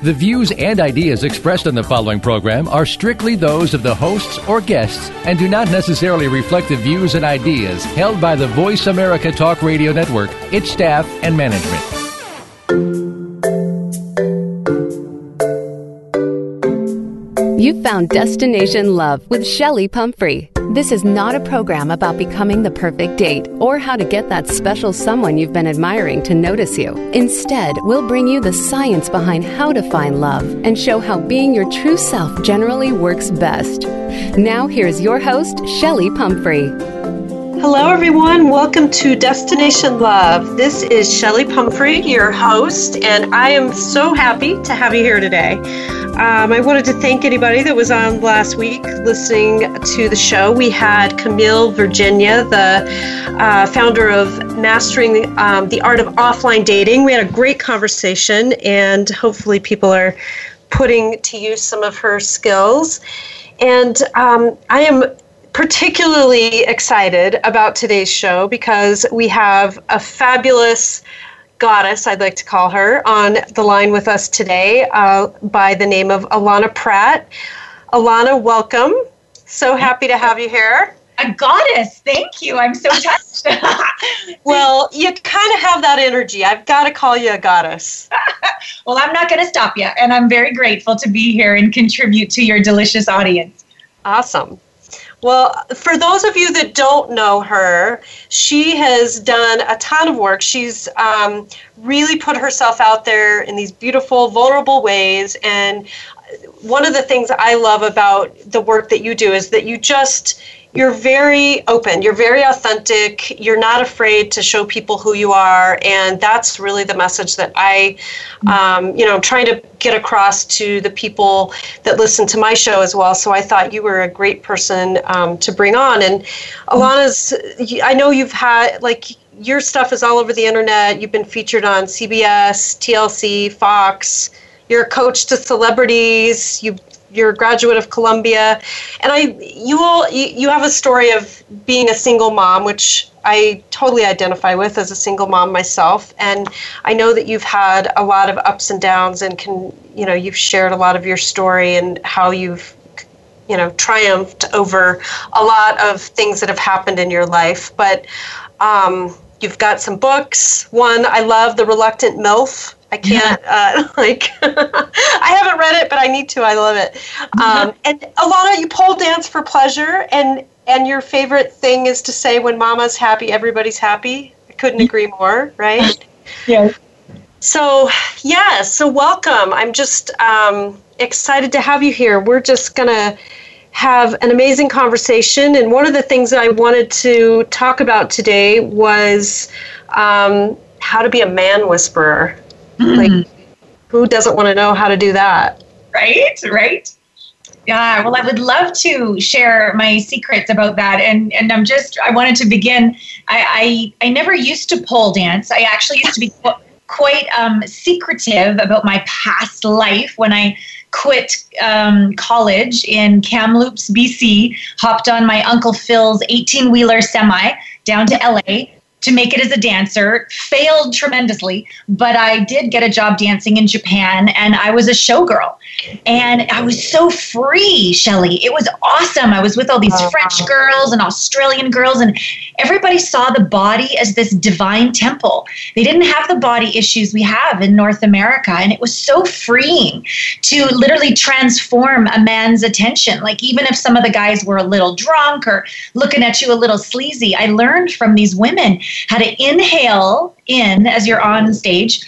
The views and ideas expressed on the following program are strictly those of the hosts or guests and do not necessarily reflect the views and ideas held by the Voice America Talk Radio Network, its staff, and management. You found Destination Love with Chelli Pumphrey. This is not a program about becoming the perfect date or how to get that special someone you've been admiring to notice you. Instead, we'll bring you the science behind how to find love and show how being your true self generally works best. Now, here's your host, Chelli Pumphrey. Hello, everyone. Welcome to Destination Love. This is Chelli Pumphrey, your host, and I am so happy to have you here today. Um, I wanted to thank anybody that was on last week listening to the show. We had Camille Virginia, the uh, founder of Mastering um, the Art of Offline Dating. We had a great conversation, and hopefully, people are putting to use some of her skills. And um, I am particularly excited about today's show because we have a fabulous goddess, I'd like to call her, on the line with us today uh, by the name of Allana Pratt. Allana, welcome. So happy to have you here. A goddess, thank you. I'm so touched. well, you kind of have that energy. I've got to call you a goddess. well, I'm not going to stop you, and I'm very grateful to be here and contribute to your delicious audience. Awesome. Well, for those of you that don't know her, she has done a ton of work. She's um, really put herself out there in these beautiful, vulnerable ways. And one of the things I love about the work that you do is that you just you're very open. You're very authentic. You're not afraid to show people who you are. And that's really the message that i um, you know i'm trying to get across to the people that listen to my show as well. So i thought you were a great person um, to bring on. And allana's i know you've had like your stuff is all over the internet. You've been featured on cbs tlc fox. You're a coach to celebrities. You you're a graduate of Columbia, and I you all you, you have a story of being a single mom, which I totally identify with as a single mom myself, and I know that you've had a lot of ups and downs, and can you know you've shared a lot of your story and how you've you know triumphed over a lot of things that have happened in your life, but. Um, you've got some books. One I love, The Reluctant MILF I can't uh, like I haven't read it, but I need to. I love it. Um, and Allana, you pole dance for pleasure, and and your favorite thing is to say, "When Mama's happy, everybody's happy." I couldn't agree more. Right? yes. So yeah, so welcome. I'm just um, excited to have you here. We're just gonna have an amazing conversation, and one of the things that I wanted to talk about today was um, how to be a man whisperer. Mm. Like, who doesn't want to know how to do that? Right, right. Yeah, well, I would love to share my secrets about that, and and I'm just I wanted to begin. I I, I never used to pole dance. I actually used to be quite um, secretive about my past life when I quit um, college in Kamloops, BC, hopped on my Uncle Phil's 18 wheeler semi down to LA to make it as a dancer, failed tremendously, but I did get a job dancing in Japan and I was a showgirl. And I was so free, Chelli. It was awesome. I was with all these. French girls and Australian girls, and everybody saw the body as this divine temple. They didn't have the body issues we have in North America. And it was so freeing to literally transform a man's attention. Like, even if some of the guys were a little drunk or looking at you a little sleazy, I learned from these women how to inhale in as you're on stage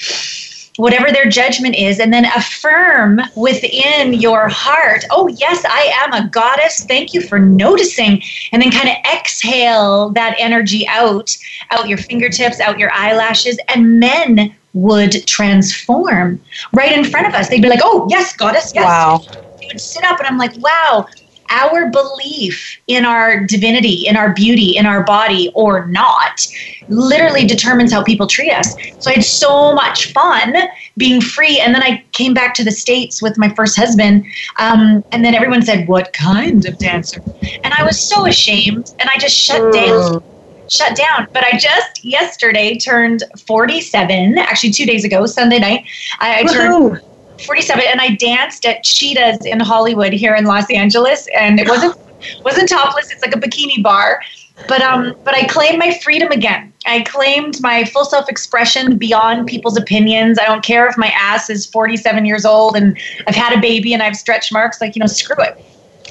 whatever their judgment is, and then affirm within your heart, oh, yes, I am a goddess. Thank you for noticing. And then kind of exhale that energy out, out your fingertips, out your eyelashes, and men would transform right in front of us. They'd be like, oh, yes, goddess, yes. Wow. They would sit up, and I'm like, wow, our belief in our divinity, in our beauty, in our body, or not, literally determines how people treat us. So I had so much fun being free. And then I came back to the States with my first husband. Um, and then everyone said, What kind of dancer? And I was so ashamed. And I just shut down shut down. But I just yesterday turned 47, actually two days ago, Sunday night. I, I turned 47 and I danced at Cheetahs in Hollywood here in Los Angeles. And it wasn't wasn't topless, it's like a bikini bar. But um but I claimed my freedom again. I claimed my full self-expression beyond people's opinions. I don't care if my ass is 47 years old and I've had a baby and I have stretch marks, like, you know, screw it.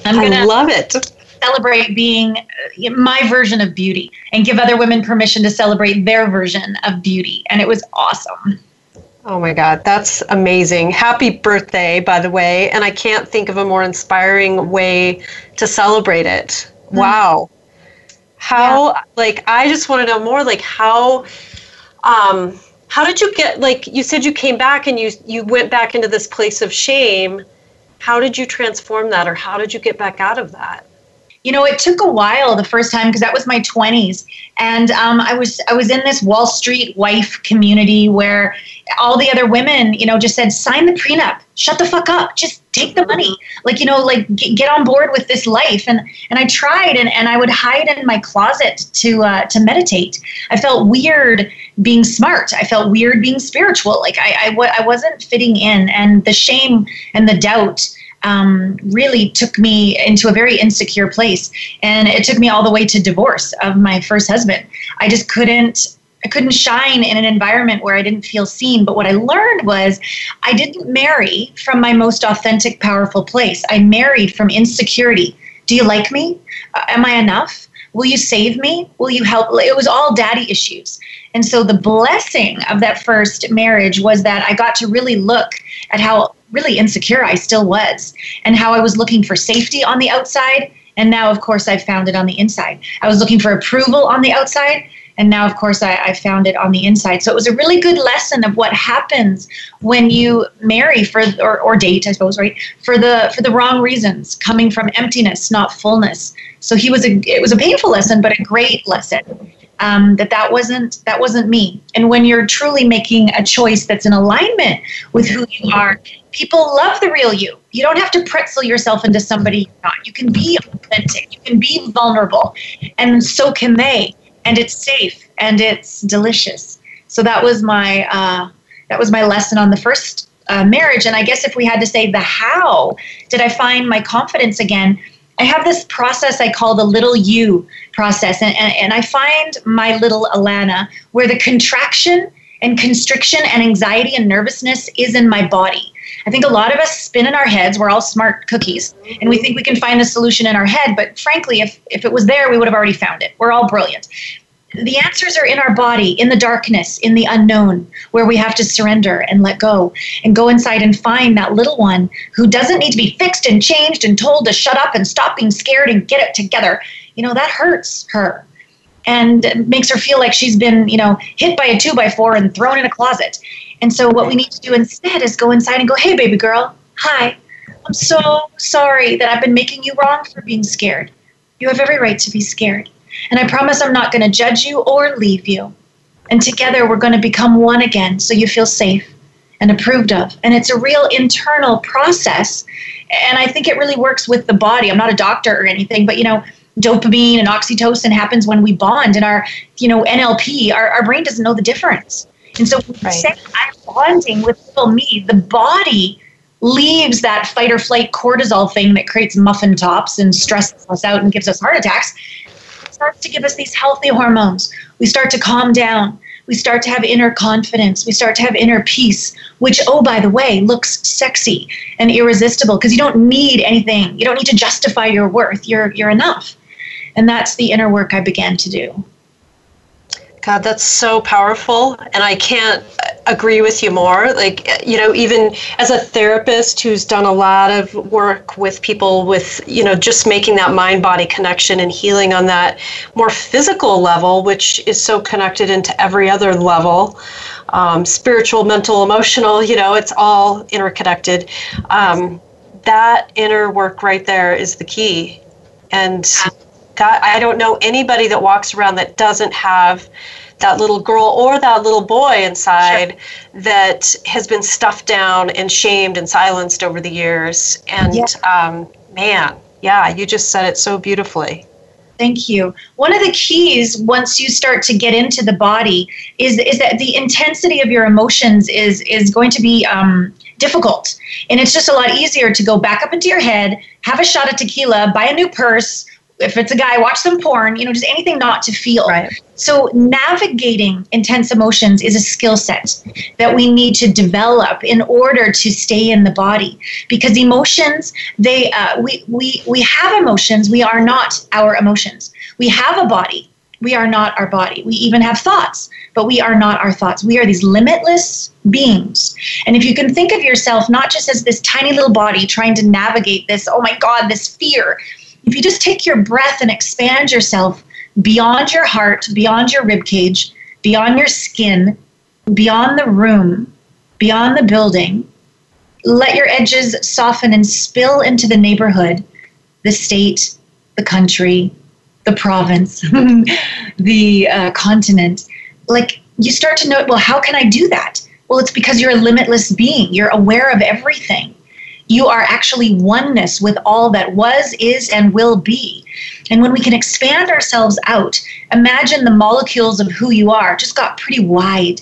I'm gonna I love it celebrate being uh, my version of beauty and give other women permission to celebrate their version of beauty. And it was awesome. Oh my God, that's amazing. Happy birthday, by the way. And I can't think of a more inspiring way to celebrate it. Mm-hmm. Wow. How, yeah. like, I just want to know more, like, how, um, how did you get, like, you said you came back and you, you went back into this place of shame. How did you transform that or how did you get back out of that? You know it took a while the first time because that was my 20s and um, i was i was in this wall street wife community where all the other women you know just said sign the prenup. Shut the fuck up. Just take the money. Like you know like get, get on board with this life. And and i tried and, and i would hide in my closet to uh, to meditate. I felt weird being smart. I felt weird being spiritual. Like I, I, w- I wasn't fitting in. And the shame and the doubt um, really took me into a very insecure place. And it took me all the way to divorce of my first husband. I just couldn't I couldn't shine in an environment where I didn't feel seen. But what I learned was I didn't marry from my most authentic, powerful place. I married from insecurity. Do you like me? Uh, am I enough? Will you save me? Will you help? It was all daddy issues. And so the blessing of that first marriage was that I got to really look at how really insecure I still was and how I was looking for safety on the outside. And now, of course, I found it on the inside. I was looking for approval on the outside. And now, of course, I, I found it on the inside. So it was a really good lesson of what happens when you marry for or, or date, I suppose, right? For the for the wrong reasons, coming from emptiness, not fullness. So he was a it was a painful lesson, but a great lesson um, that that wasn't that wasn't me. And when you're truly making a choice that's in alignment with who you are, people love the real you. You don't have to pretzel yourself into somebody you're not. You can be authentic. You can be vulnerable, and so can they. And it's safe and it's delicious. So that was my uh, that was my lesson on the first uh, marriage. And I guess if we had to say the how did I find my confidence again? I have this process I call the little you process. And, and, and I find my little Allana where the contraction and constriction and anxiety and nervousness is in my body. I think a lot of us spin in our heads. We're all smart cookies, and we think we can find the solution in our head. But frankly, if, if it was there, we would have already found it. We're all brilliant the answers are in our body, in the darkness, in the unknown, where we have to surrender and let go and go inside and find that little one who doesn't need to be fixed and changed and told to shut up and stop being scared and get it together. You know, that hurts her and makes her feel like she's been, you know, hit by a two by four and thrown in a closet. And so, what we need to do instead is go inside and go, hey, baby girl, hi. I'm so sorry that I've been making you wrong for being scared. You have every right to be scared and I promise I'm not going to judge you or leave you. And together we're going to become one again so you feel safe and approved of. And it's a real internal process. And I think it really works with the body. I'm not a doctor or anything, but you know, dopamine and oxytocin happens when we bond and our, you know, NLP, our, our brain doesn't know the difference. And so right. say I'm bonding with little me, the body leaves that fight or flight cortisol thing that creates muffin tops and stresses us out and gives us heart attacks it starts to give us these healthy hormones. We start to calm down. We start to have inner confidence. We start to have inner peace, which, oh, by the way, looks sexy and irresistible because you don't need anything. You don't need to justify your worth. You're, you're enough. And that's the inner work I began to do. God, that's so powerful. And I can't agree with you more. Like, you know, even as a therapist who's done a lot of work with people with, you know, just making that mind body connection and healing on that more physical level, which is so connected into every other level um, spiritual, mental, emotional, you know, it's all interconnected. Um, that inner work right there is the key. And God, I don't know anybody that walks around that doesn't have that little girl or that little boy inside sure. that has been stuffed down and shamed and silenced over the years. And yeah. um, man, yeah, you just said it so beautifully. Thank you. One of the keys once you start to get into the body is is that the intensity of your emotions is is going to be um, difficult, and it's just a lot easier to go back up into your head, have a shot of tequila, buy a new purse, if it's a guy, watch some porn, you know, just anything not to feel. Right. So navigating intense emotions is a skill set that we need to develop in order to stay in the body. Because emotions, they uh, we we we have emotions. We are not our emotions. We have a body. We are not our body. We even have thoughts, but we are not our thoughts. We are these limitless beings. And if you can think of yourself not just as this tiny little body trying to navigate this, oh my God, this fear, if you just take your breath and expand yourself beyond your heart, beyond your rib cage, beyond your skin, beyond the room, beyond the building, let your edges soften and spill into the neighborhood, the state, the country, the province, the uh, continent. Like you start to know, well, how can I do that? Well, it's because you're a limitless being. You're aware of everything you are actually oneness with all that was, is, and will be. And when we can expand ourselves out, imagine the molecules of who you are just got pretty wide.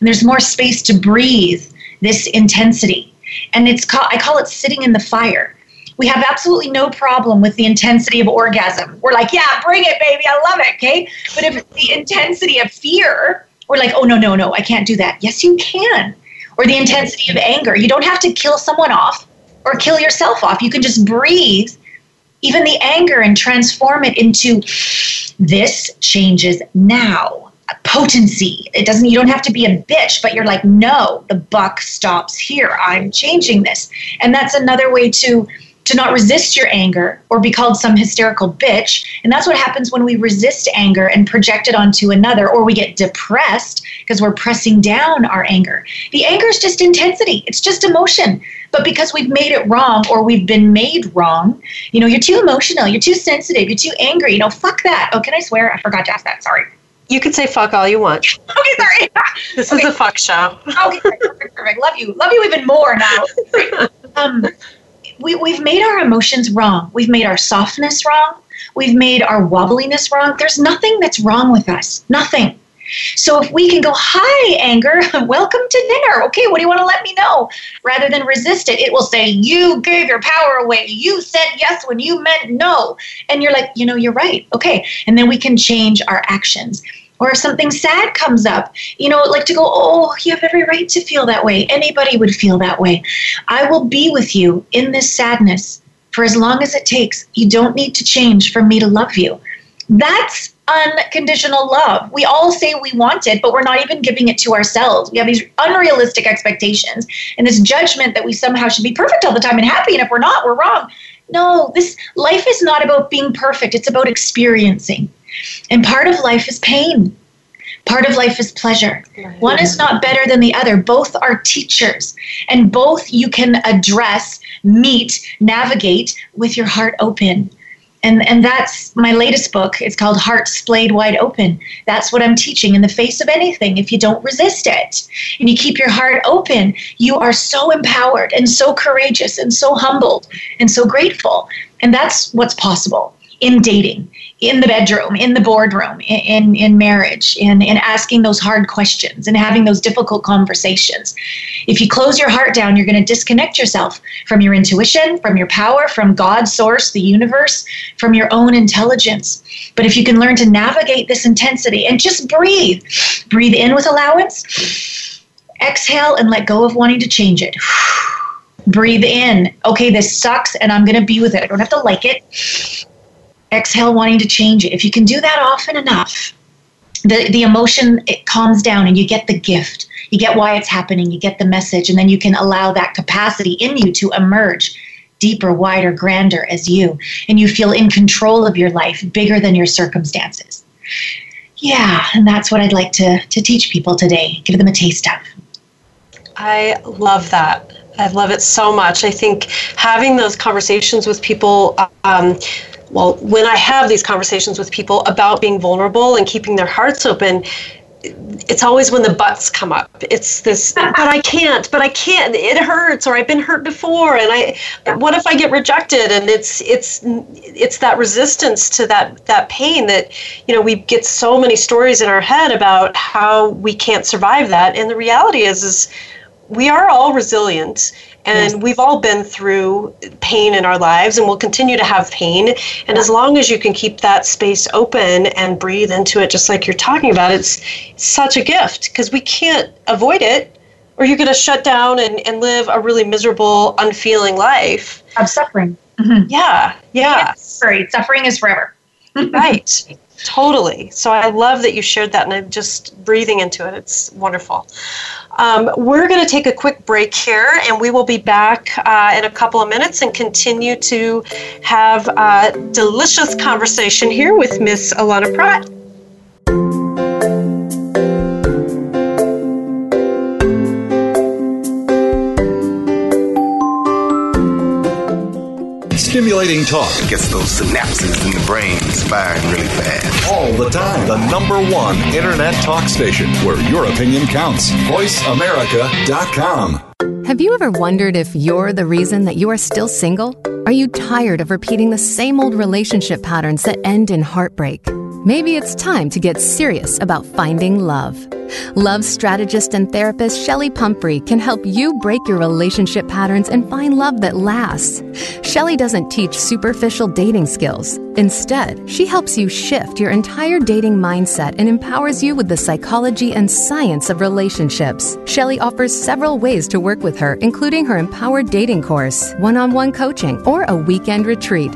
And there's more space to breathe this intensity. And it's called, I call it sitting in the fire. We have absolutely no problem with the intensity of orgasm. We're like, yeah, bring it, baby. I love it. Okay. But if the intensity of fear, we're like, oh, no, no, no, I can't do that. Yes, you can. Or the intensity of anger. You don't have to kill someone off or kill yourself off. You can just breathe even the anger and transform it into this changes now. Potency. It doesn't you don't have to be a bitch but you're like no the buck stops here. I'm changing this. And that's another way to to not resist your anger or be called some hysterical bitch. And that's what happens when we resist anger and project it onto another, or we get depressed because we're pressing down our anger. The anger is just intensity, it's just emotion. But because we've made it wrong or we've been made wrong, you know, you're too emotional, you're too sensitive, you're too angry, you know, fuck that. Oh, can I swear? I forgot to ask that. Sorry. You can say fuck all you want. Okay, sorry. this okay. is a fuck show. okay, perfect, perfect. Love you. Love you even more now. um, we, we've made our emotions wrong. We've made our softness wrong. We've made our wobbliness wrong. There's nothing that's wrong with us. Nothing. So if we can go, hi, anger, welcome to dinner. Okay, what do you want to let me know? Rather than resist it, it will say, you gave your power away. You said yes when you meant no. And you're like, you know, you're right. Okay. And then we can change our actions or if something sad comes up, you know, like to go, oh, you have every right to feel that way. Anybody would feel that way. I will be with you in this sadness for as long as it takes. You don't need to change for me to love you. That's unconditional love. We all say we want it, but we're not even giving it to ourselves. We have these unrealistic expectations and this judgment that we somehow should be perfect all the time and happy. And if we're not, we're wrong. No, this life is not about being perfect, it's about experiencing. And part of life is pain. Part of life is pleasure. One is not better than the other. Both are teachers, and both you can address, meet, navigate with your heart open. And, and that's my latest book. It's called Heart Splayed Wide Open. That's what I'm teaching in the face of anything. If you don't resist it and you keep your heart open, you are so empowered and so courageous and so humbled and so grateful. And that's what's possible in dating in the bedroom, in the boardroom, in, in marriage, in, in asking those hard questions and having those difficult conversations. If you close your heart down, you're going to disconnect yourself from your intuition, from your power, from God's source, the universe, from your own intelligence. But if you can learn to navigate this intensity and just breathe, breathe in with allowance, exhale and let go of wanting to change it. breathe in. Okay, this sucks and I'm going to be with it. I don't have to like it exhale wanting to change it. If you can do that often enough, the, the emotion it calms down and you get the gift. You get why it's happening, you get the message, and then you can allow that capacity in you to emerge deeper, wider, grander as you. And you feel in control of your life, bigger than your circumstances. Yeah, and that's what I'd like to, to teach people today, give them a taste of. I love that. I love it so much. I think having those conversations with people, um, well, when I have these conversations with people about being vulnerable and keeping their hearts open, it's always when the butts come up. It's this, but I can't, but I can't. It hurts, or I've been hurt before, and I. What if I get rejected? And it's it's it's that resistance to that that pain that you know we get so many stories in our head about how we can't survive that, and the reality is is we are all resilient and yes. we've all been through pain in our lives and we'll continue to have pain. And as long as you can keep that space open and breathe into it, just like you're talking about, it's such a gift because we can't avoid it or you're going to shut down and, and live a really miserable, unfeeling life. Of suffering. Mm-hmm. Yeah, yeah. Sorry, suffering is forever. right. Totally. So I love that you shared that, and I'm just breathing into it. It's wonderful. Um, we're going to take a quick break here, and we will be back uh, in a couple of minutes and continue to have a delicious conversation here with Miss Allana Pratt. Stimulating talk gets those synapses in the brain firing really fast. All the time. The number one internet talk station where your opinion counts. VoiceAmerica.com. Have you ever wondered if you're the reason that you are still single? Are you tired of repeating the same old relationship patterns that end in heartbreak? Maybe it's time to get serious about finding love. Love strategist and therapist Chelli Pumphrey can help you break your relationship patterns and find love that lasts. Chelli doesn't teach superficial dating skills. Instead, she helps you shift your entire dating mindset and empowers you with the psychology and science of relationships. Chelli offers several ways to work with her, including her empowered dating course, one on one coaching, or a weekend retreat.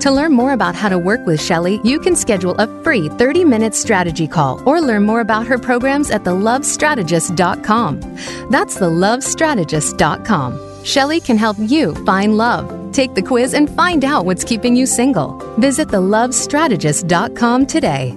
To learn more about how to work with Chelli, you can schedule a free 30 minute strategy call or learn more about her programs at thelovestrategist.com. That's thelovestrategist.com. Chelli can help you find love. Take the quiz and find out what's keeping you single. Visit thelovestrategist.com today.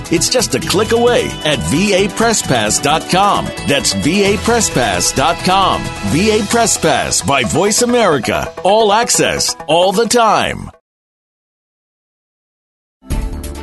It's just a click away at vapresspass.com. That's vapresspass.com. VA Press Pass by Voice America. All access, all the time.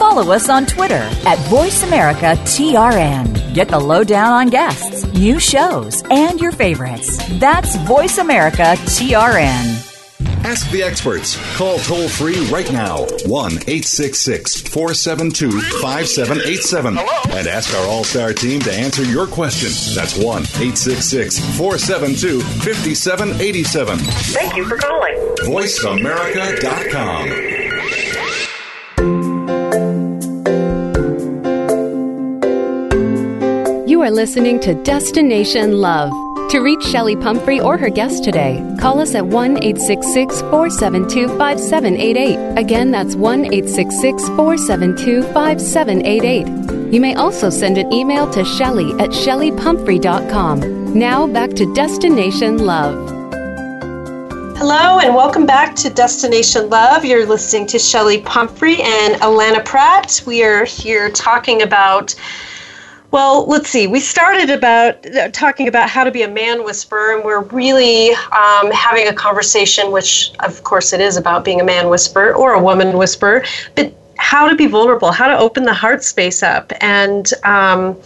Follow us on Twitter at VoiceAmericaTRN. Get the lowdown on guests, new shows, and your favorites. That's VoiceAmericaTRN. Ask the experts. Call toll free right now 1 866 472 5787 and ask our All Star team to answer your question. That's 1 866 472 5787. Thank you for calling. VoiceAmerica.com. are listening to Destination Love. To reach Chelli Pumphrey or her guest today, call us at 1 866 472 5788. Again, that's 1 866 472 5788. You may also send an email to Chelli at chellipumphrey.com. Now back to Destination Love. Hello and welcome back to Destination Love. You're listening to Chelli Pumphrey and Allana Pratt. We are here talking about well, let's see. We started about uh, talking about how to be a man whisperer, and we're really um, having a conversation, which, of course, it is about being a man whisperer or a woman whisperer, but how to be vulnerable, how to open the heart space up, and um,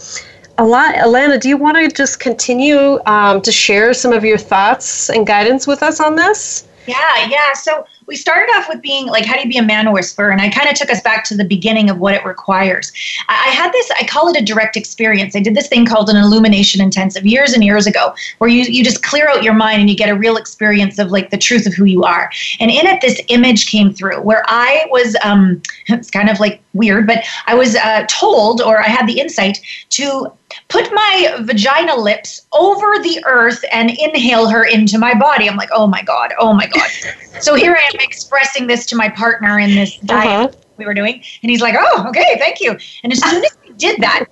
Allana, do you want to just continue um, to share some of your thoughts and guidance with us on this? Yeah, yeah. So we started off with being like, how do you be a man whisperer? And I kind of took us back to the beginning of what it requires. I, had this, I call it a direct experience. I did this thing called an illumination intensive years and years ago, where you, you just clear out your mind and you get a real experience of like the truth of who you are. And in it, this image came through where I was, um, it's kind of like weird, but I was uh, told or I had the insight to put my vagina lips over the earth and inhale her into my body. I'm like, oh my God, oh my God. so here I am expressing this to my partner in this dyad uh-huh. we were doing. And he's like, oh, okay, thank you. And as soon as he did that,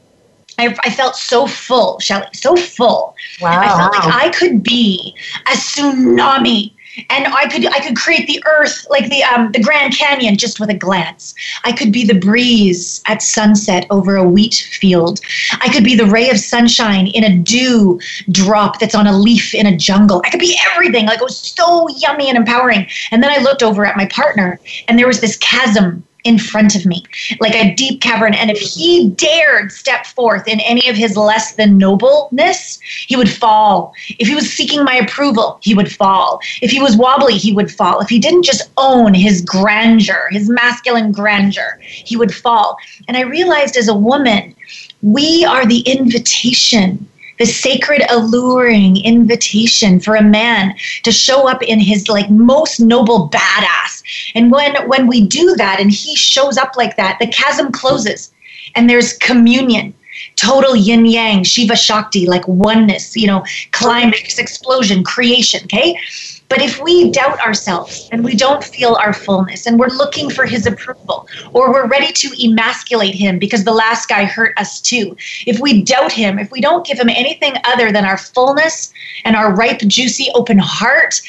I, I, felt so full, Chelli, so full. Wow. I felt like I could be a tsunami and I could I could create the earth like the um, the Grand Canyon just with a glance. I could be the breeze at sunset over a wheat field. I could be the ray of sunshine in a dew drop that's on a leaf in a jungle. I could be everything. Like it was so yummy and empowering. And then I looked over at my partner, and there was this chasm in front of me, like a deep cavern. And if he dared step forth in any of his less than nobleness, he would fall. If he was seeking my approval, he would fall. If he was wobbly, he would fall. If he didn't just own his grandeur, his masculine grandeur, he would fall. And I realized as a woman, we are the invitation the sacred alluring invitation for a man to show up in his like most noble badass. And when when we do that and he shows up like that the chasm closes and there's communion total yin yang shiva shakti like oneness you know climax explosion creation okay but if we doubt ourselves and we don't feel our fullness and we're looking for his approval or we're ready to emasculate him because the last guy hurt us too, if we doubt him, if we don't give him anything other than our fullness and our ripe, juicy, open heart,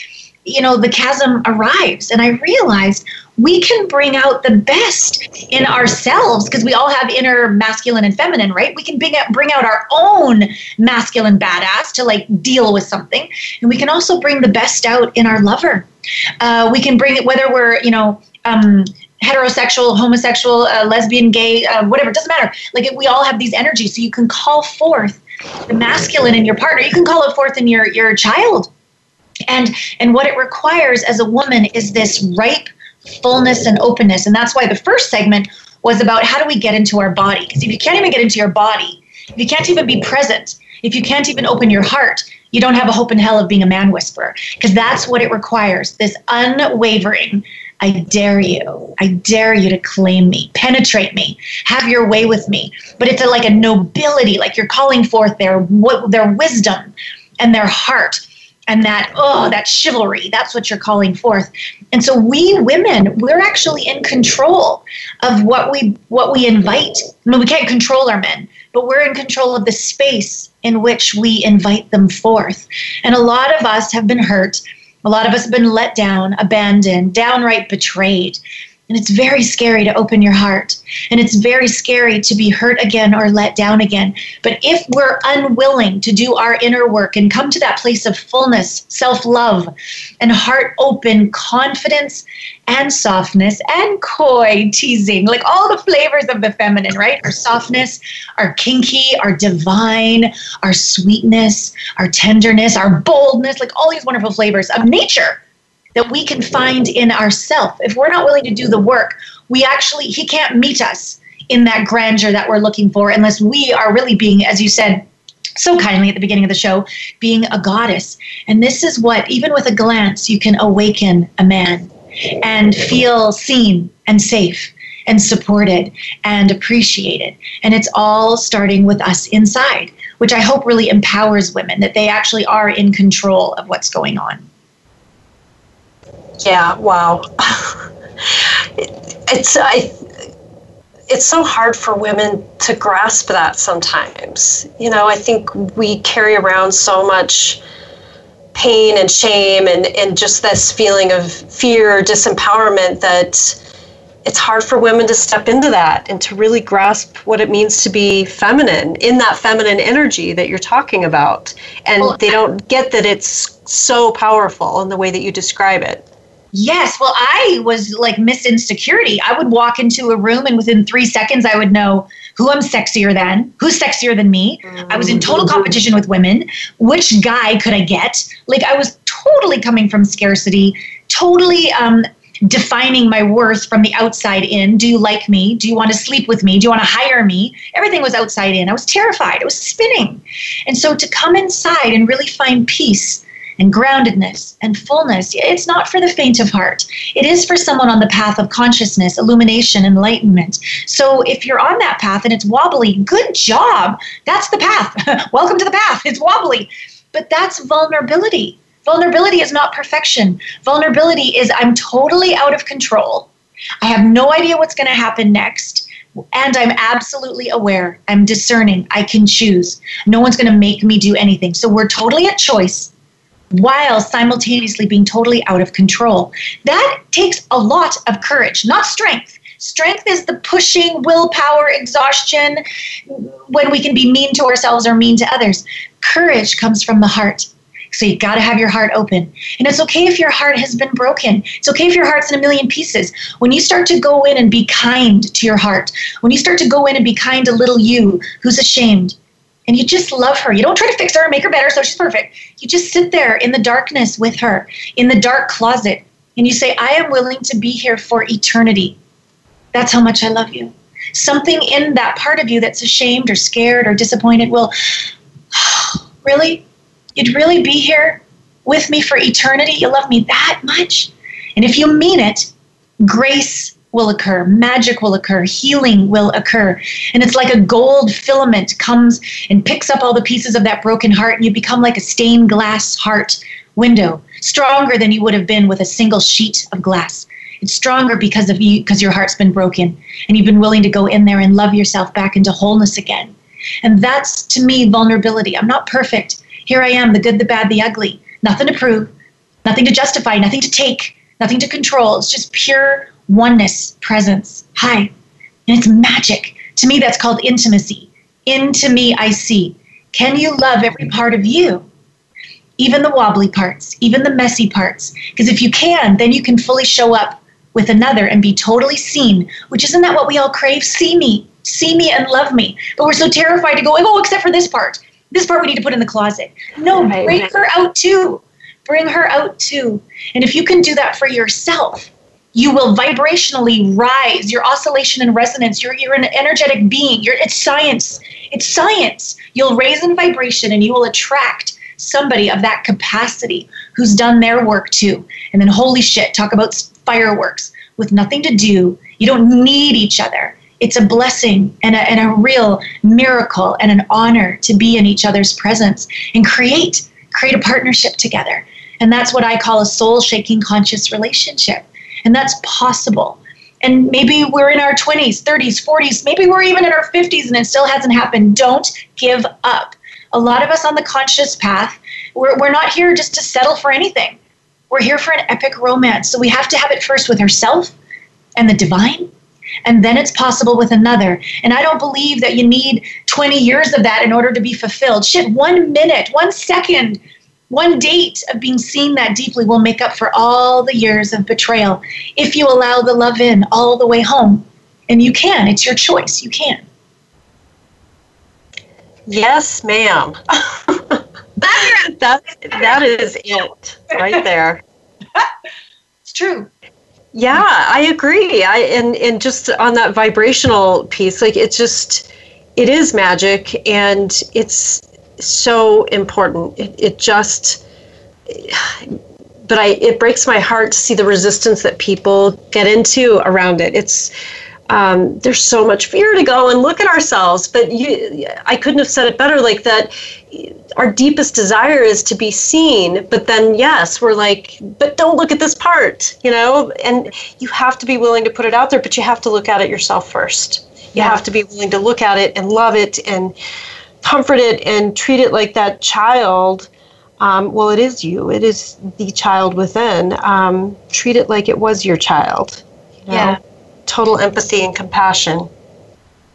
you know, the chasm arrives. And I realized we can bring out the best in ourselves because we all have inner masculine and feminine, right? We can bring out, bring out our own masculine badass to like deal with something. And we can also bring the best out in our lover. Uh, we can bring it, whether we're, you know, um, heterosexual, homosexual, uh, lesbian, gay, uh, whatever, it doesn't matter. Like we all have these energies. So you can call forth the masculine in your partner. You can call it forth in your, your child. And, and what it requires as a woman is this ripe, fullness and openness. And that's why the first segment was about how do we get into our body? Because if you can't even get into your body, if you can't even be present, if you can't even open your heart, you don't have a hope in hell of being a man whisperer. Because that's what it requires this unwavering, I dare you. I dare you to claim me, penetrate me, have your way with me. But it's a, like a nobility, like you're calling forth their their wisdom and their heart and that oh that chivalry that's what you're calling forth. And so we women we're actually in control of what we what we invite. I mean, we can't control our men but we're in control of the space in which we invite them forth. And a lot of us have been hurt. A lot of us have been let down abandoned downright betrayed and it's very scary to open your heart. And it's very scary to be hurt again or let down again. But if we're unwilling to do our inner work and come to that place of fullness, self love, and heart open confidence and softness and coy teasing, like all the flavors of the feminine, right? Our softness, our kinky, our divine, our sweetness, our tenderness, our boldness, like all these wonderful flavors of nature that we can find in ourself. If we're not willing to do the work, we actually, he can't meet us in that grandeur that we're looking for unless we are really being, as you said, so kindly at the beginning of the show, being a goddess. And this is what, even with a glance, you can awaken a man and feel seen and safe and supported and appreciated. And it's all starting with us inside. which I hope really empowers women that they actually are in control of what's going on. Yeah, wow. it's I it's so hard for women to grasp that sometimes. You know, I think we carry around so much pain and shame and, and just this feeling of fear, disempowerment that it's hard for women to step into that and to really grasp what it means to be feminine in that feminine energy that you're talking about. And well, they don't get that it's so powerful in the way that you describe it. Yes. Well, I was like Miss Insecurity. I would walk into a room and within three seconds, I would know who I'm sexier than, who's sexier than me. Mm-hmm. I was in total competition with women. Which guy could I get? Like, I was totally coming from scarcity, totally um, defining my worth from the outside in. Do you like me? Do you want to sleep with me? Do you want to hire me? Everything was outside in. I was terrified. I was spinning. And so to come inside and really find peace and groundedness and fullness. It's not for the faint of heart. It is for someone on the path of consciousness, illumination, enlightenment. So if you're on that path and it's wobbly, good job. That's the path. Welcome to the path. It's wobbly. But that's vulnerability. Vulnerability is not perfection. Vulnerability is I'm totally out of control. I have no idea what's going to happen next. And I'm absolutely aware. I'm discerning. I can choose. No one's going to make me do anything. So we're totally at choice while simultaneously being totally out of control. That takes a lot of courage, not strength. Strength is the pushing, willpower, exhaustion when we can be mean to ourselves or mean to others. Courage comes from the heart. So you got to have your heart open. And it's okay if your heart has been broken. It's okay if your heart's in a million pieces. When you start to go in and be kind to your heart, when you start to go in and be kind to little you who's ashamed, and you just love her. You don't try to fix her and make her better so she's perfect. You just sit there in the darkness with her, in the dark closet, and you say, I am willing to be here for eternity. That's how much I love you. Something in that part of you that's ashamed or scared or disappointed will, really? You'd really be here with me for eternity? You love me that much? And if you mean it, grace will occur, magic will occur, healing will occur. And it's like a gold filament comes and picks up all the pieces of that broken heart, and you become like a stained glass heart window, stronger than you would have been with a single sheet of glass. It's stronger because of you because your heart's been broken and you've been willing to go in there and love yourself back into wholeness again. And that's to me vulnerability. I'm not perfect. Here I am, the good, the bad, the ugly. Nothing to prove, nothing to justify, nothing to take, nothing to control. It's just pure oneness, presence. Hi. And it's magic. To me, that's called intimacy. Into me, I see. Can you love every part of you? Even the wobbly parts, even the messy parts. Because if you can, then you can fully show up with another and be totally seen, which isn't that what we all crave? See me, see me and love me. But we're so terrified to go, oh, except for this part. This part we need to put in the closet. No, bring her out too. Bring her out too. And if you can do that for yourself, you will vibrationally rise. Your oscillation and resonance you're, you're an energetic being. You're, it's science. It's science. You'll raise in vibration and you will attract somebody of that capacity who's done their work too. And then holy shit talk about fireworks. With nothing to do you don't need each other. It's a blessing and a, and a real miracle and an honor to be in each other's presence and create create a partnership together. And that's what i call a soul shaking conscious relationship and that's possible. And maybe we're in our 20s, 30s, 40s, maybe we're even in our 50s and it still hasn't happened. Don't give up. A lot of us on the conscious path, we're, we're not here just to settle for anything. We're here for an epic romance. So we have to have it first with ourselves and the divine and then it's possible with another. And I don't believe that you need 20 years of that in order to be fulfilled. Shit, one minute, one second one date of being seen that deeply will make up for all the years of betrayal if you allow the love in all the way home. And you can, it's your choice. You can. Yes, ma'am. that, that is it right there. it's true. Yeah, I agree. I and and just on that vibrational piece, like it's just it is magic and it's so important. It, it just, but I, it breaks my heart to see the resistance that people get into around it. It's, um, there's so much fear to go and look at ourselves. But you, I couldn't have said it better. Like that, our deepest desire is to be seen. But then, yes, we're like, but don't look at this part, you know. And you have to be willing to put it out there, but you have to look at it yourself first. You Yeah. have to be willing to look at it and love it and comfort it and treat it like that child. Um, well, it is you. It is the child within. Um, treat it like it was your child. You know? Yeah. Total empathy and compassion.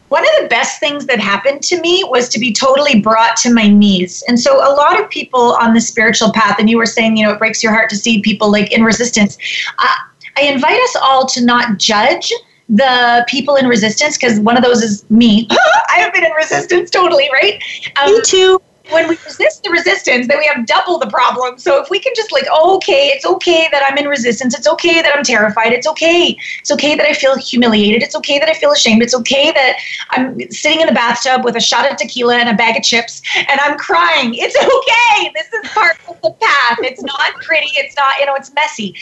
One of the best things that happened to me was to be totally brought to my knees. And so a lot of people on the spiritual path, and you were saying, you know, it breaks your heart to see people like in resistance. I, I invite us all to not judge the people in resistance because one of those is me. I have been in resistance totally, right? Um, Me too. when we resist the resistance, then we have double the problem. So if we can just like, oh, okay, it's okay that I'm in resistance. It's okay that I'm terrified. It's okay. It's okay that I feel humiliated. It's okay that I feel ashamed. It's okay that I'm sitting in the bathtub with a shot of tequila and a bag of chips and I'm crying. It's okay. This is part of the path. It's not pretty. It's not, you know, it's messy.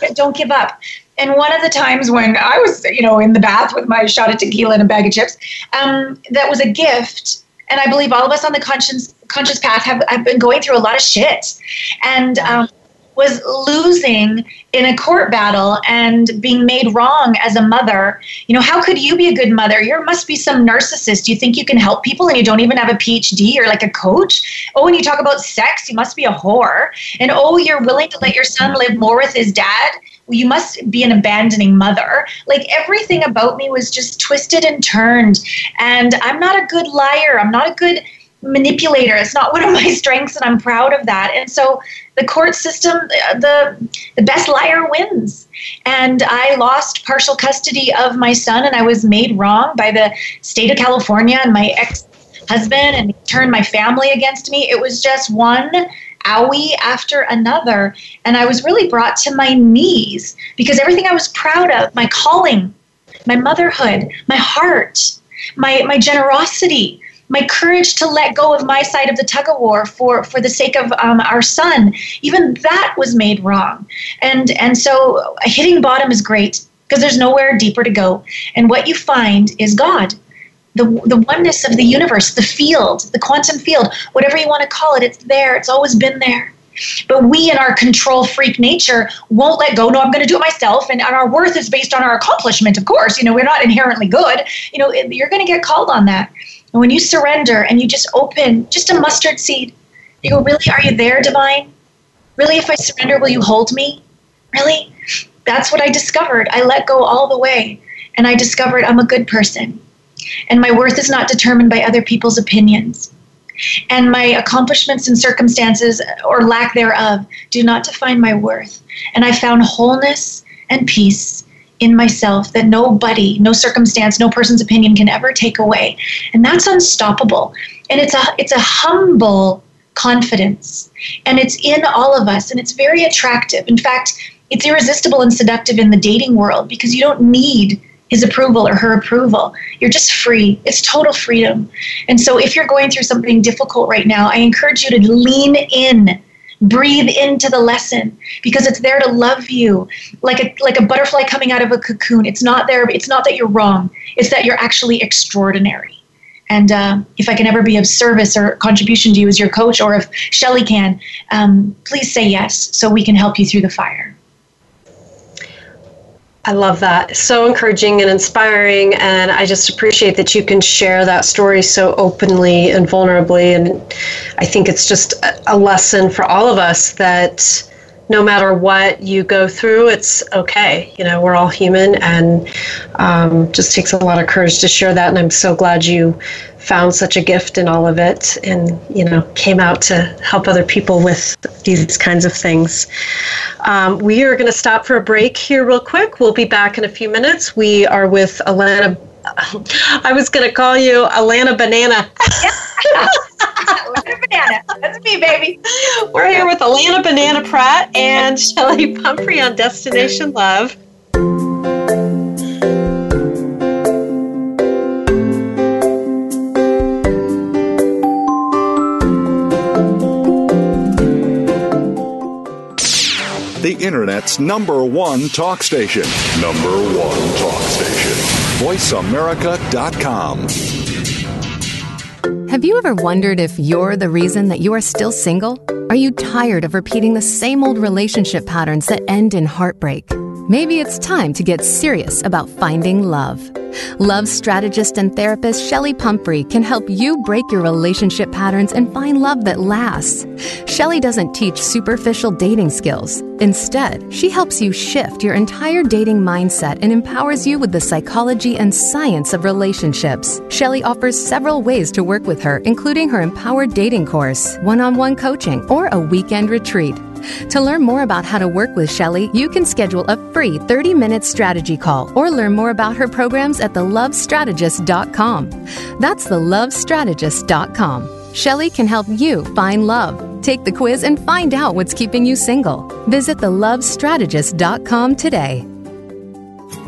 But don't give up. And one of the times when I was, you know, in the bath with my shot of tequila and a bag of chips, um, that was a gift and I believe all of us on the conscious conscious path have, have been going through a lot of shit, and um, was losing in a court battle and being made wrong as a mother. You know, how could you be a good mother? You must be some narcissist. You think you can help people and you don't even have a PhD or like a coach. Oh, when you talk about sex, you must be a whore. And oh, you're willing to let your son live more with his dad you must be an abandoning mother. Like everything about me was just twisted and turned. And I'm not a good liar. I'm not a good manipulator. It's not one of my strengths, and I'm proud of that. And so the court system, uh, the the best liar wins. And I lost partial custody of my son, and I was made wrong by the state of California and my ex husband, and turned my family against me. It was just one owie after another. And I was really brought to my knees because everything I was proud of, my calling, my motherhood, my heart, my, my generosity, my courage to let go of my side of the tug of war for, for the sake of um, our son, even that was made wrong. And, and so hitting bottom is great because there's nowhere deeper to go. And what you find is God the, the oneness of the universe, the field, the quantum field, whatever you want to call it, it's there. It's always been there. But we, in our control freak nature, won't let go. No, I'm going to do it myself. And, and our worth is based on our accomplishment, of course. You know, we're not inherently good. You know, you're going to get called on that. And when you surrender and you just open just a mustard seed, you go, Really? Are you there, divine? Really, if I surrender, will you hold me? Really? That's what I discovered. I let go all the way. And I discovered I'm a good person and my worth is not determined by other people's opinions. And my accomplishments and circumstances or lack thereof do not define my worth. And I found wholeness and peace in myself that nobody, no circumstance, no person's opinion can ever take away. And that's unstoppable. And it's a it's a humble confidence. And it's in all of us and it's very attractive. In fact, it's irresistible and seductive in the dating world because you don't need his approval or her approval. You're just free. It's total freedom. And so if you're going through something difficult right now, I encourage you to lean in. Breathe into the lesson because it's there to love you like a like a butterfly coming out of a cocoon. It's not there. It's not that you're wrong. It's that you're actually extraordinary. And uh, if I can ever be of service or contribution to you as your coach, or if Chelli can, um, please say yes so we can help you through the fire. I love that. So encouraging and inspiring. And I just appreciate that you can share that story so openly and vulnerably. And I think it's just a lesson for all of us that no matter what you go through, it's okay. You know, we're all human and um, just takes a lot of courage to share that. And I'm so glad you found such a gift in all of it and, you know, came out to help other people with these kinds of things. Um, we are going to stop for a break here, real quick. We'll be back in a few minutes. We are with Allana. I was going to call you Allana Banana. Allana Banana. That's me, baby. We're here with Allana Banana Pratt and Chelli Pumphrey on Destination Love. The Internet's number one talk station. Number one talk station. VoiceAmerica.com. Have you ever wondered if you're the reason that you are still single? Are you tired of repeating the same old relationship patterns that end in heartbreak? Maybe it's time to get serious about finding love. Love strategist and therapist Chelli Pumphrey can help you break your relationship patterns and find love that lasts. Chelli doesn't teach superficial dating skills. Instead, she helps you shift your entire dating mindset and empowers you with the psychology and science of relationships. Chelli offers several ways to work with her, including her empowered dating course, one on one coaching, or a weekend retreat. To learn more about how to work with Chelli, you can schedule a free 30 minute strategy call or learn more about her programs at thelovestrategist.com. That's thelovestrategist.com. Chelli can help you find love. Take the quiz and find out what's keeping you single. Visit thelovestrategist.com today.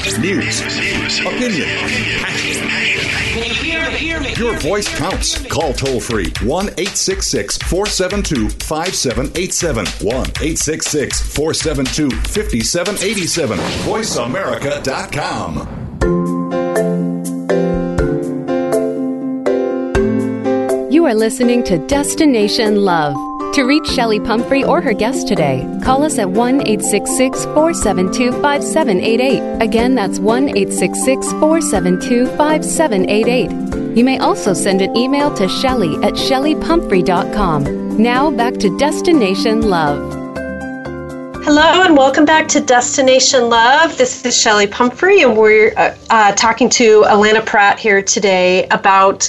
News, opinion. Your voice counts. Call toll free 1 866 472 5787. 1 866 472 5787. VoiceAmerica.com. You are listening to Destination Love. To reach Chelli Pumphrey or her guest today, call us at 1 866 472 5788. Again, that's 1 866 472 5788. You may also send an email to Chelli at chellipumphrey.com. Now back to Destination Love. Hello and welcome back to Destination Love. This is Chelli Pumphrey, and we're uh, uh, talking to Allana Pratt here today about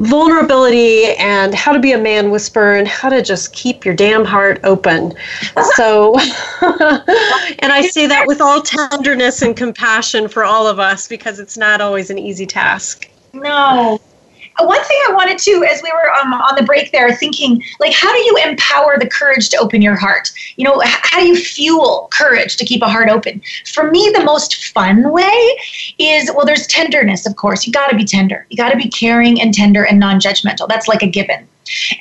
vulnerability and how to be a man whisperer and how to just keep your damn heart open. So, and I say that with all tenderness and compassion for all of us because it's not always an easy task. No. One thing I wanted to, as we were um, on the break there, thinking, like, how do you empower the courage to open your heart? You know, how do you fuel courage to keep a heart open? For me, the most fun way is, well, there's tenderness, of course. You got to be tender. You got to be caring and tender and non judgmental. That's like a given.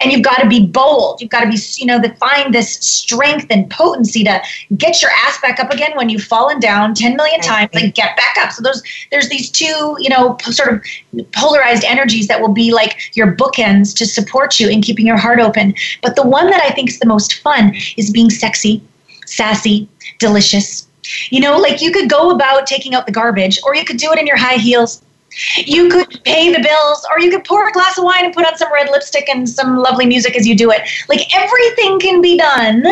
And you've got to be bold. You've got to be, you know, to find this strength and potency to get your ass back up again when you've fallen down 10 million times, and get back up. So those there's these two, you know, sort of polarized energies that will be like your bookends to support you in keeping your heart open. But the one that I think is the most fun is being sexy, sassy, delicious. You know, like you could go about taking out the garbage, or you could do it in your high heels. You could pay the bills, or you could pour a glass of wine and put on some red lipstick and some lovely music as you do it. Like everything can be done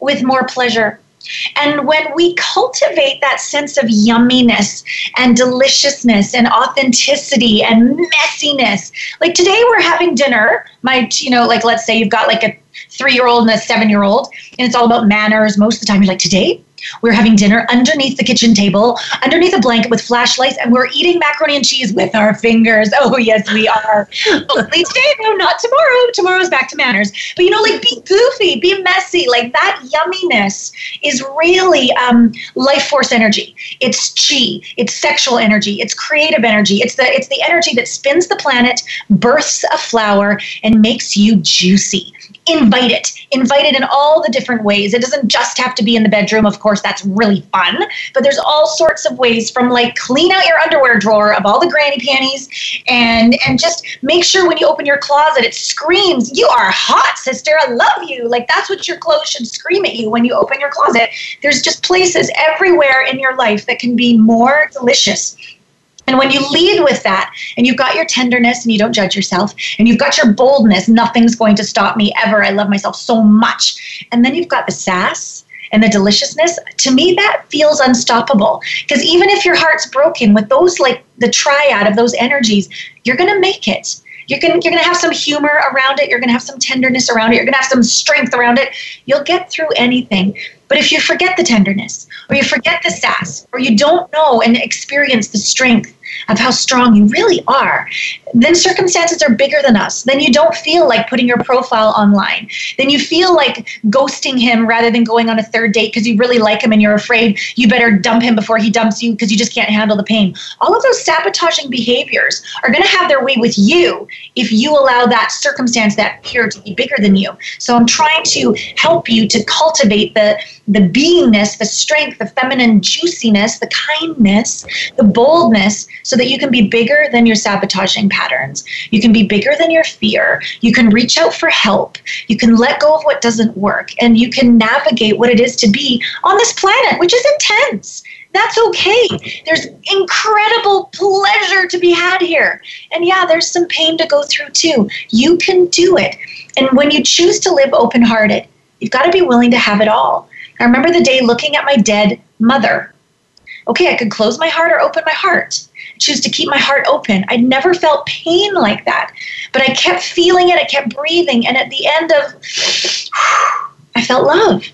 with more pleasure. And when we cultivate that sense of yumminess and deliciousness and authenticity and messiness, like today we're having dinner, my, you know, like let's say you've got like a three year old and a seven year old, and it's all about manners most of the time. You're like, today we're having dinner underneath the kitchen table, underneath a blanket with flashlights, and we're eating macaroni and cheese with our fingers. Oh, yes, we are. Only today, no, not tomorrow. Tomorrow's back to manners. But you know, like be goofy, be messy. Like that yumminess is really um, life force energy. It's chi. It's sexual energy. It's creative energy. It's the it's the energy that spins the planet, births a flower, and makes you juicy invite it. Invite it in all the different ways. It doesn't just have to be in the bedroom. Of course that's really fun. But there's all sorts of ways from like clean out your underwear drawer of all the granny panties and and just make sure when you open your closet it screams you are hot sister. I love you. Like that's what your clothes should scream at you when you open your closet. There's just places everywhere in your life that can be more delicious and when you lead with that, and you've got your tenderness and you don't judge yourself, and you've got your boldness, nothing's going to stop me ever. I love myself so much. And then you've got the sass and the deliciousness, to me, that feels unstoppable. Because even if your heart's broken with those, like the triad of those energies, you're going to make it. You're going you're gonna have some humor around it. You're going to have some tenderness around it. You're going to have some strength around it. You'll get through anything. But if you forget the tenderness, or you forget the sass, or you don't know and experience the strength of how strong you really are, then circumstances are bigger than us. Then you don't feel like putting your profile online. Then you feel like ghosting him rather than going on a third date because you really like him and you're afraid you better dump him before he dumps you because you just can't handle the pain. All of those sabotaging behaviors are going to have their way with you if you allow that circumstance, that fear to be bigger than you. So I'm trying to help you to cultivate the the beingness, the strength, the feminine juiciness, the kindness, the boldness, so that you can be bigger than your sabotaging patterns. You can be bigger than your fear. You can reach out for help. You can let go of what doesn't work, and you can navigate what it is to be on this planet, which is intense. That's okay. There's incredible pleasure to be had here. And yeah, there's some pain to go through too. You can do it. And when you choose to live open hearted, you've got to be willing to have it all. I remember the day looking at my dead mother. Okay, I could close my heart or open my heart. Choose to keep my heart open. I'd never felt pain like that, but I kept feeling it. I kept breathing, and at the end of, I felt love.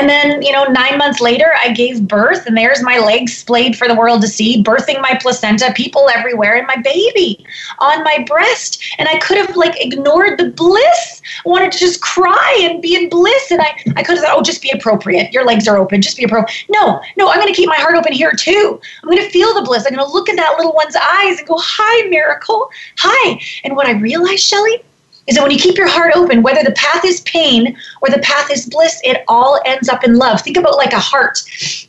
And then, you know, nine months later, I gave birth, and there's my legs splayed for the world to see, birthing my placenta, people everywhere, and my baby on my breast. And I could have, like, ignored the bliss, wanted to just cry and be in bliss. And I, I could have said, oh, just be appropriate. Your legs are open. Just be appropriate. No, no, I'm going to keep my heart open here, too. I'm going to feel the bliss. I'm going to look in that little one's eyes and go, hi, miracle. Hi. And what I realized, Chelli, is that when you keep your heart open, whether the path is pain or the path is bliss, it all ends up in love. Think about like a heart,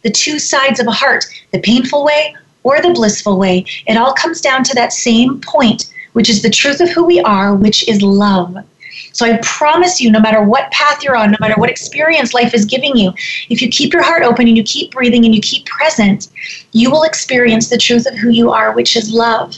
the two sides of a heart, the painful way or the blissful way. It all comes down to that same point, which is the truth of who we are, which is love. So I promise you, no matter what path you're on, no matter what experience life is giving you, if you keep your heart open and you keep breathing and you keep present, you will experience the truth of who you are, which is love,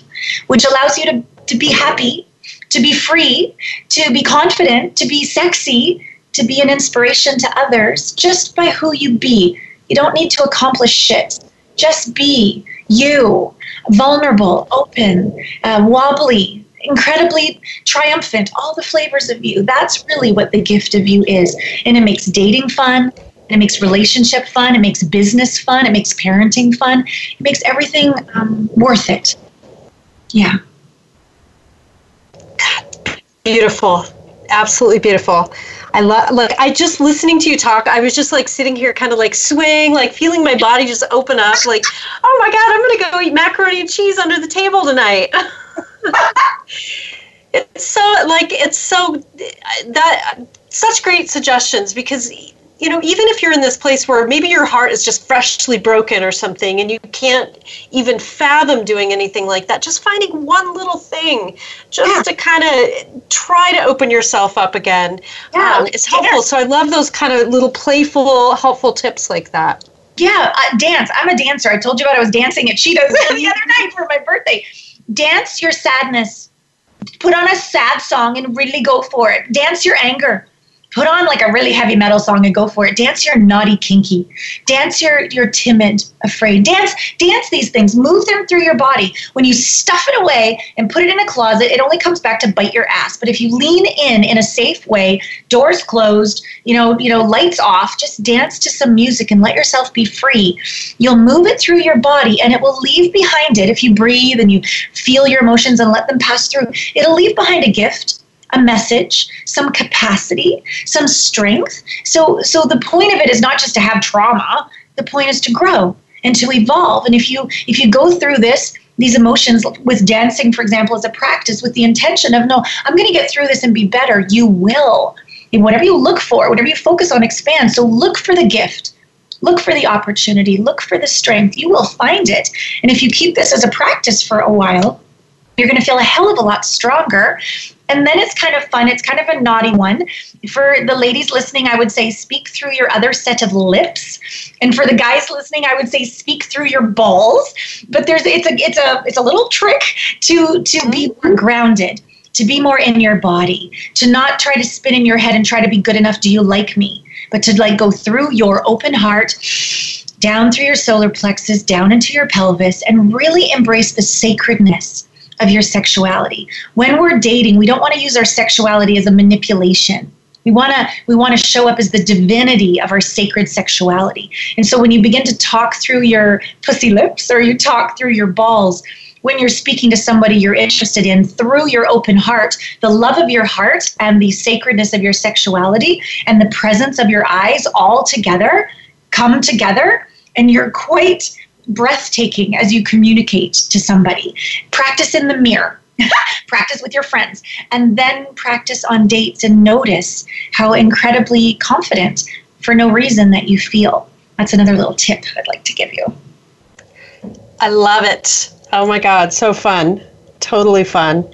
which allows you to, to be happy to be free, to be confident, to be sexy, to be an inspiration to others just by who you be. You don't need to accomplish shit. Just be you, vulnerable, open, uh, wobbly, incredibly triumphant, all the flavors of you. That's really what the gift of you is. And it makes dating fun. It makes relationship fun. It makes business fun. It makes parenting fun. It makes everything um, worth it. Yeah. Beautiful. Absolutely beautiful. I love look, I just listening to you talk, I was just like sitting here kind of like swing, like feeling my body just open up, like, oh my god, I'm gonna go eat macaroni and cheese under the table tonight. It's so like it's so that such great suggestions because you know even if you're in this place where maybe your heart is just freshly broken or something and you can't even fathom doing anything like that just finding one little thing just yeah. to kind of try to open yourself up again yeah, um, it's helpful. So i love those kind of little playful helpful tips like that. Yeah uh, dance. I'm a dancer. I told you about i was dancing at Cheetahs the other night for my birthday. Dance your sadness. Put on a sad song and really go for it. Dance your anger. Put on like a really heavy metal song and go for it. Dance your naughty kinky. Dance your your timid afraid. Dance dance these things. Move them through your body. When you stuff it away and put it in a closet, it only comes back to bite your ass. But if you lean in in a safe way, doors closed, you know, you know, lights off, just dance to some music and let yourself be free. You'll move it through your body and it will leave behind it if you breathe and you feel your emotions and let them pass through. It'll leave behind a gift a message, some capacity, some strength. So so the point of it is not just to have trauma. The point is to grow and to evolve. And if you if you go through this these emotions with dancing, for example, as a practice with the intention of no, I'm going to get through this and be better. You will. And whatever you look for, whatever you focus on, expand. So look for the gift. Look for the opportunity. Look for the strength. You will find it. And if you keep this as a practice for a while, you're going to feel a hell of a lot stronger. And then it's kind of fun. It's kind of a naughty one. For the ladies listening, I would say speak through your other set of lips. And for the guys listening, I would say speak through your balls. But there's it's a it's a it's a little trick to to be more grounded, to be more in your body, to not try to spin in your head and try to be good enough. Do you like me? But to like go through your open heart down through your solar plexus, down into your pelvis, and really embrace the sacredness of your sexuality. When we're dating, we don't want to use our sexuality as a manipulation. We want to we want to show up as the divinity of our sacred sexuality. And so when you begin to talk through your pussy lips or you talk through your balls, when you're speaking to somebody you're interested in through your open heart, the love of your heart and the sacredness of your sexuality and the presence of your eyes all together come together and you're quite breathtaking as you communicate to somebody. Practice in the mirror. practice with your friends and then practice on dates and notice how incredibly confident for no reason that you feel. That's another little tip I'd like to give you. I love it. Oh my God, so fun. Totally fun.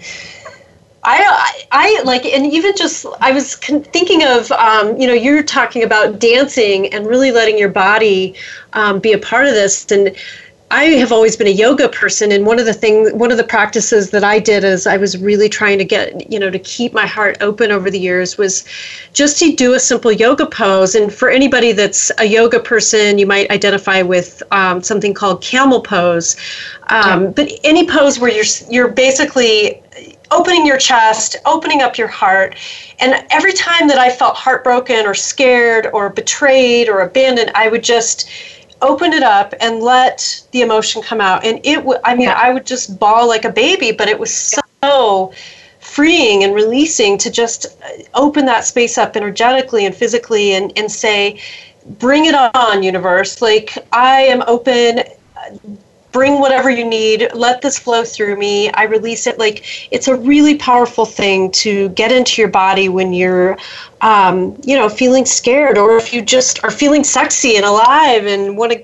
I, I like, and even just, I was thinking of, um, you know, you're talking about dancing and really letting your body um, be a part of this. And I have always been a yoga person, and one of the thing, one of the practices that I did as I was really trying to get, you know, to keep my heart open over the years was just to do a simple yoga pose. And for anybody that's a yoga person, you might identify with um, something called camel pose. Um, but any pose where you're you're basically opening your chest, opening up your heart. And every time that I felt heartbroken or scared or betrayed or abandoned, I would just open it up and let the emotion come out. And it would, I mean, yeah. I would just bawl like a baby, but it was so freeing and releasing to just uh, open that space up energetically and physically and, and say, bring it on, universe. Like, I am open uh, bring whatever you need let this flow through me i release it like it's a really powerful thing to get into your body when you're um, you know feeling scared or if you just are feeling sexy and alive and want to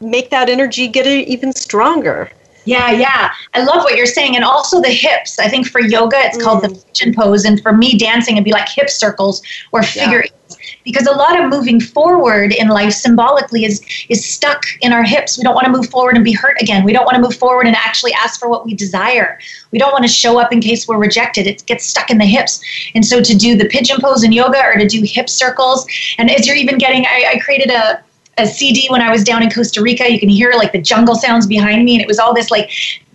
make that energy get even stronger yeah, yeah. I love what you're saying. And also the hips. I think for yoga, it's mm. called the mm. pigeon pose. And for me, dancing, it'd be like hip circles or figure yeah because a lot of moving forward in life symbolically is is stuck in our hips. We don't want to move forward and be hurt again. We don't want to move forward and actually ask for what we desire. We don't want to show up in case we're rejected. It gets stuck in the hips. And so to do the pigeon pose in yoga or to do hip circles, and as you're even getting, I, I created a a CD when I was down in Costa Rica. You can hear like the jungle sounds behind me, and it was all this like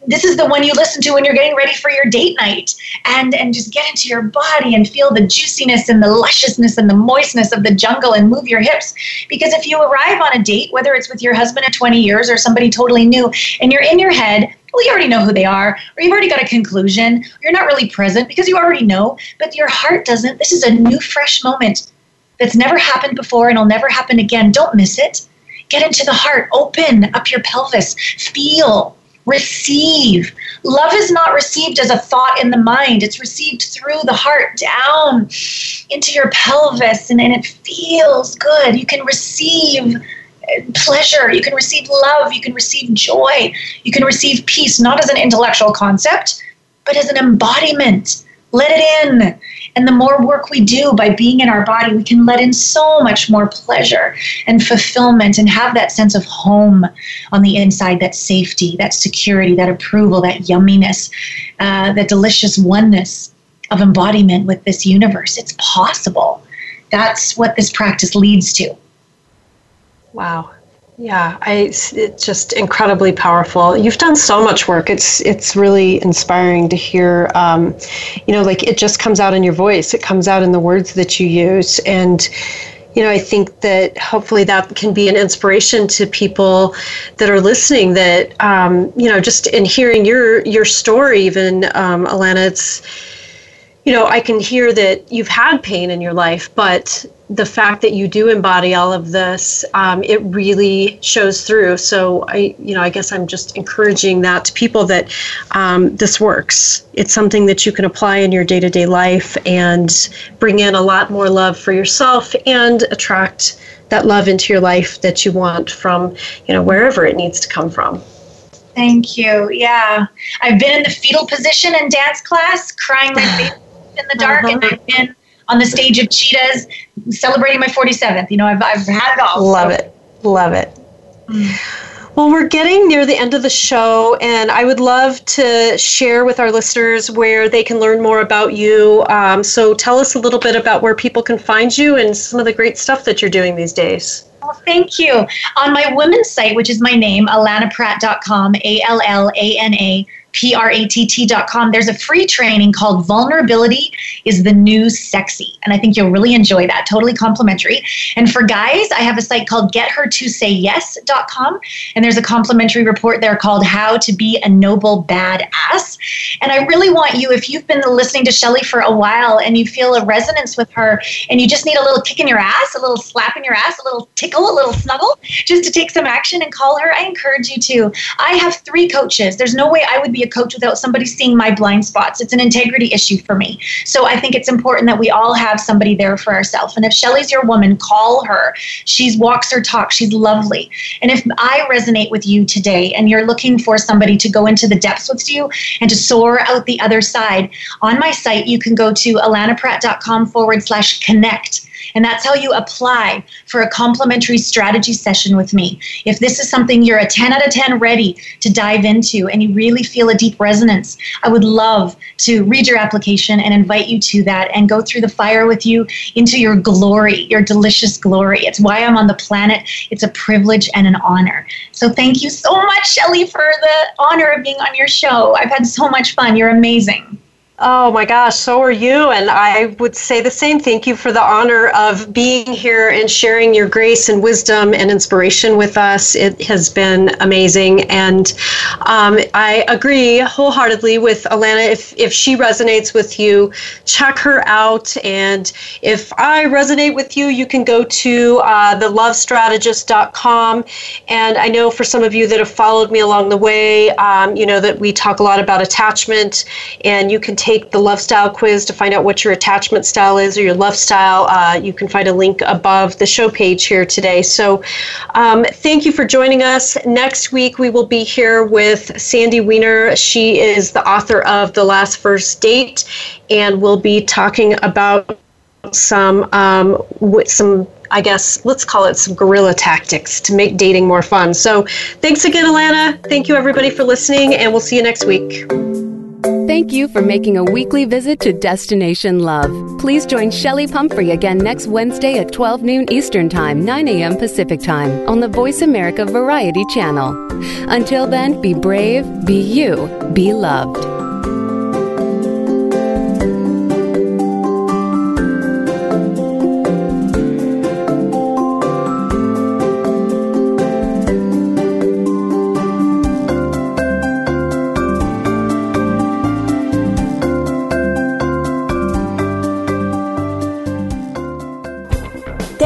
this is the one you listen to when you're getting ready for your date night and and just get into your body and feel the juiciness and the lusciousness and the moistness of the jungle and move your hips because if you arrive on a date whether it's with your husband of 20 years or somebody totally new and you're in your head well, you already know who they are, or you've already got a conclusion, you're not really present because you already know, but your heart doesn't. This is a new, fresh moment that's never happened before and will never happen again. Don't miss it. Get into the heart, open up your pelvis, feel receive. Love is not received as a thought in the mind, it's received through the heart down into your pelvis, and, and it feels good. You can receive uh, pleasure, you can receive love, you can receive joy, you can receive peace, not as an intellectual concept, but as an embodiment. Let it in. And the more work we do by being in our body, we can let in so much more pleasure and fulfillment and have that sense of home on the inside that safety, that security, that approval, that yumminess, uh, that delicious oneness of embodiment with this universe. It's possible. That's what this practice leads to. Wow. Yeah, I, it's just incredibly powerful. You've done so much work. It's it's really inspiring to hear. Um, you know, like it just comes out in your voice. It comes out in the words that you use, and you know, I think that hopefully that can be an inspiration to people that are listening. That um, you know, just in hearing your your story, even um, Allana, it's you know, I can hear that you've had pain in your life, but the fact that you do embody all of this, um, it really shows through. So I, you know, I guess I'm just encouraging that to people that um, this works. It's something that you can apply in your day-to-day life and bring in a lot more love for yourself and attract that love into your life that you want from, you know, wherever it needs to come from. Thank you. Yeah, I've been in the fetal position in dance class, crying my face in the dark, uh-huh. and I've been on the stage of Cheetahs celebrating my 47th. You know, I've, I've had it all. Love so. it. Love it. Well, we're getting near the end of the show, and I would love to share with our listeners where they can learn more about you. Um, so tell us a little bit about where people can find you and some of the great stuff that you're doing these days. Well, thank you. On my women's site, which is my name, allanapratt.com, A L L A N A pratt.com, there's a free training called Vulnerability is the New Sexy. And I think you'll really enjoy that. Totally complimentary. And for guys, I have a site called gethertosayyes.com. And there's a complimentary report there called How to Be a Noble Badass. And I really want you, if you've been listening to Chelli for a while and you feel a resonance with her and you just need a little kick in your ass, a little slap in your ass, a little tickle, a little snuggle, just to take some action and call her, I encourage you to. I have three coaches. There's no way I would be a coach without somebody seeing my blind spots. It's an integrity issue for me. So I think it's important that we all have somebody there for ourselves. And if Chelli's your woman, call her. She walks her talk. She's lovely. And if I resonate with you today and you're looking for somebody to go into the depths with you and to soar out the other side, on my site, you can go to allanapratt.com forward slash connect and that's how you apply for a complimentary strategy session with me. If this is something you're a 10 out of 10 ready to dive into and you really feel a deep resonance, I would love to read your application and invite you to that and go through the fire with you into your glory, your delicious glory. It's why I'm on the planet. It's a privilege and an honor. So thank you so much, Chelli, for the honor of being on your show. I've had so much fun. You're amazing. Oh my gosh, so are you. And I would say the same. Thank you for the honor of being here and sharing your grace and wisdom and inspiration with us. It has been amazing. And um, I agree wholeheartedly with Allana. If, if she resonates with you, check her out. And if I resonate with you, you can go to uh, thelovestrategist.com. And I know for some of you that have followed me along the way, um, you know that we talk a lot about attachment, and you can take the love style quiz to find out what your attachment style is or your love style, uh, you can find a link above the show page here today. So, um, thank you for joining us. Next week, we will be here with Sandy Weiner. She is the author of The Last First Date, and we'll be talking about some um, with some I guess let's call it some guerrilla tactics to make dating more fun. So, thanks again, Allana. Thank you, everybody, for listening, and we'll see you next week. Thank you for making a weekly visit to Destination Love. Please join Chelli Pumphrey again next Wednesday at 12 noon Eastern Time, 9 a.m. Pacific Time on the Voice America Variety Channel. Until then, be brave, be you, be loved.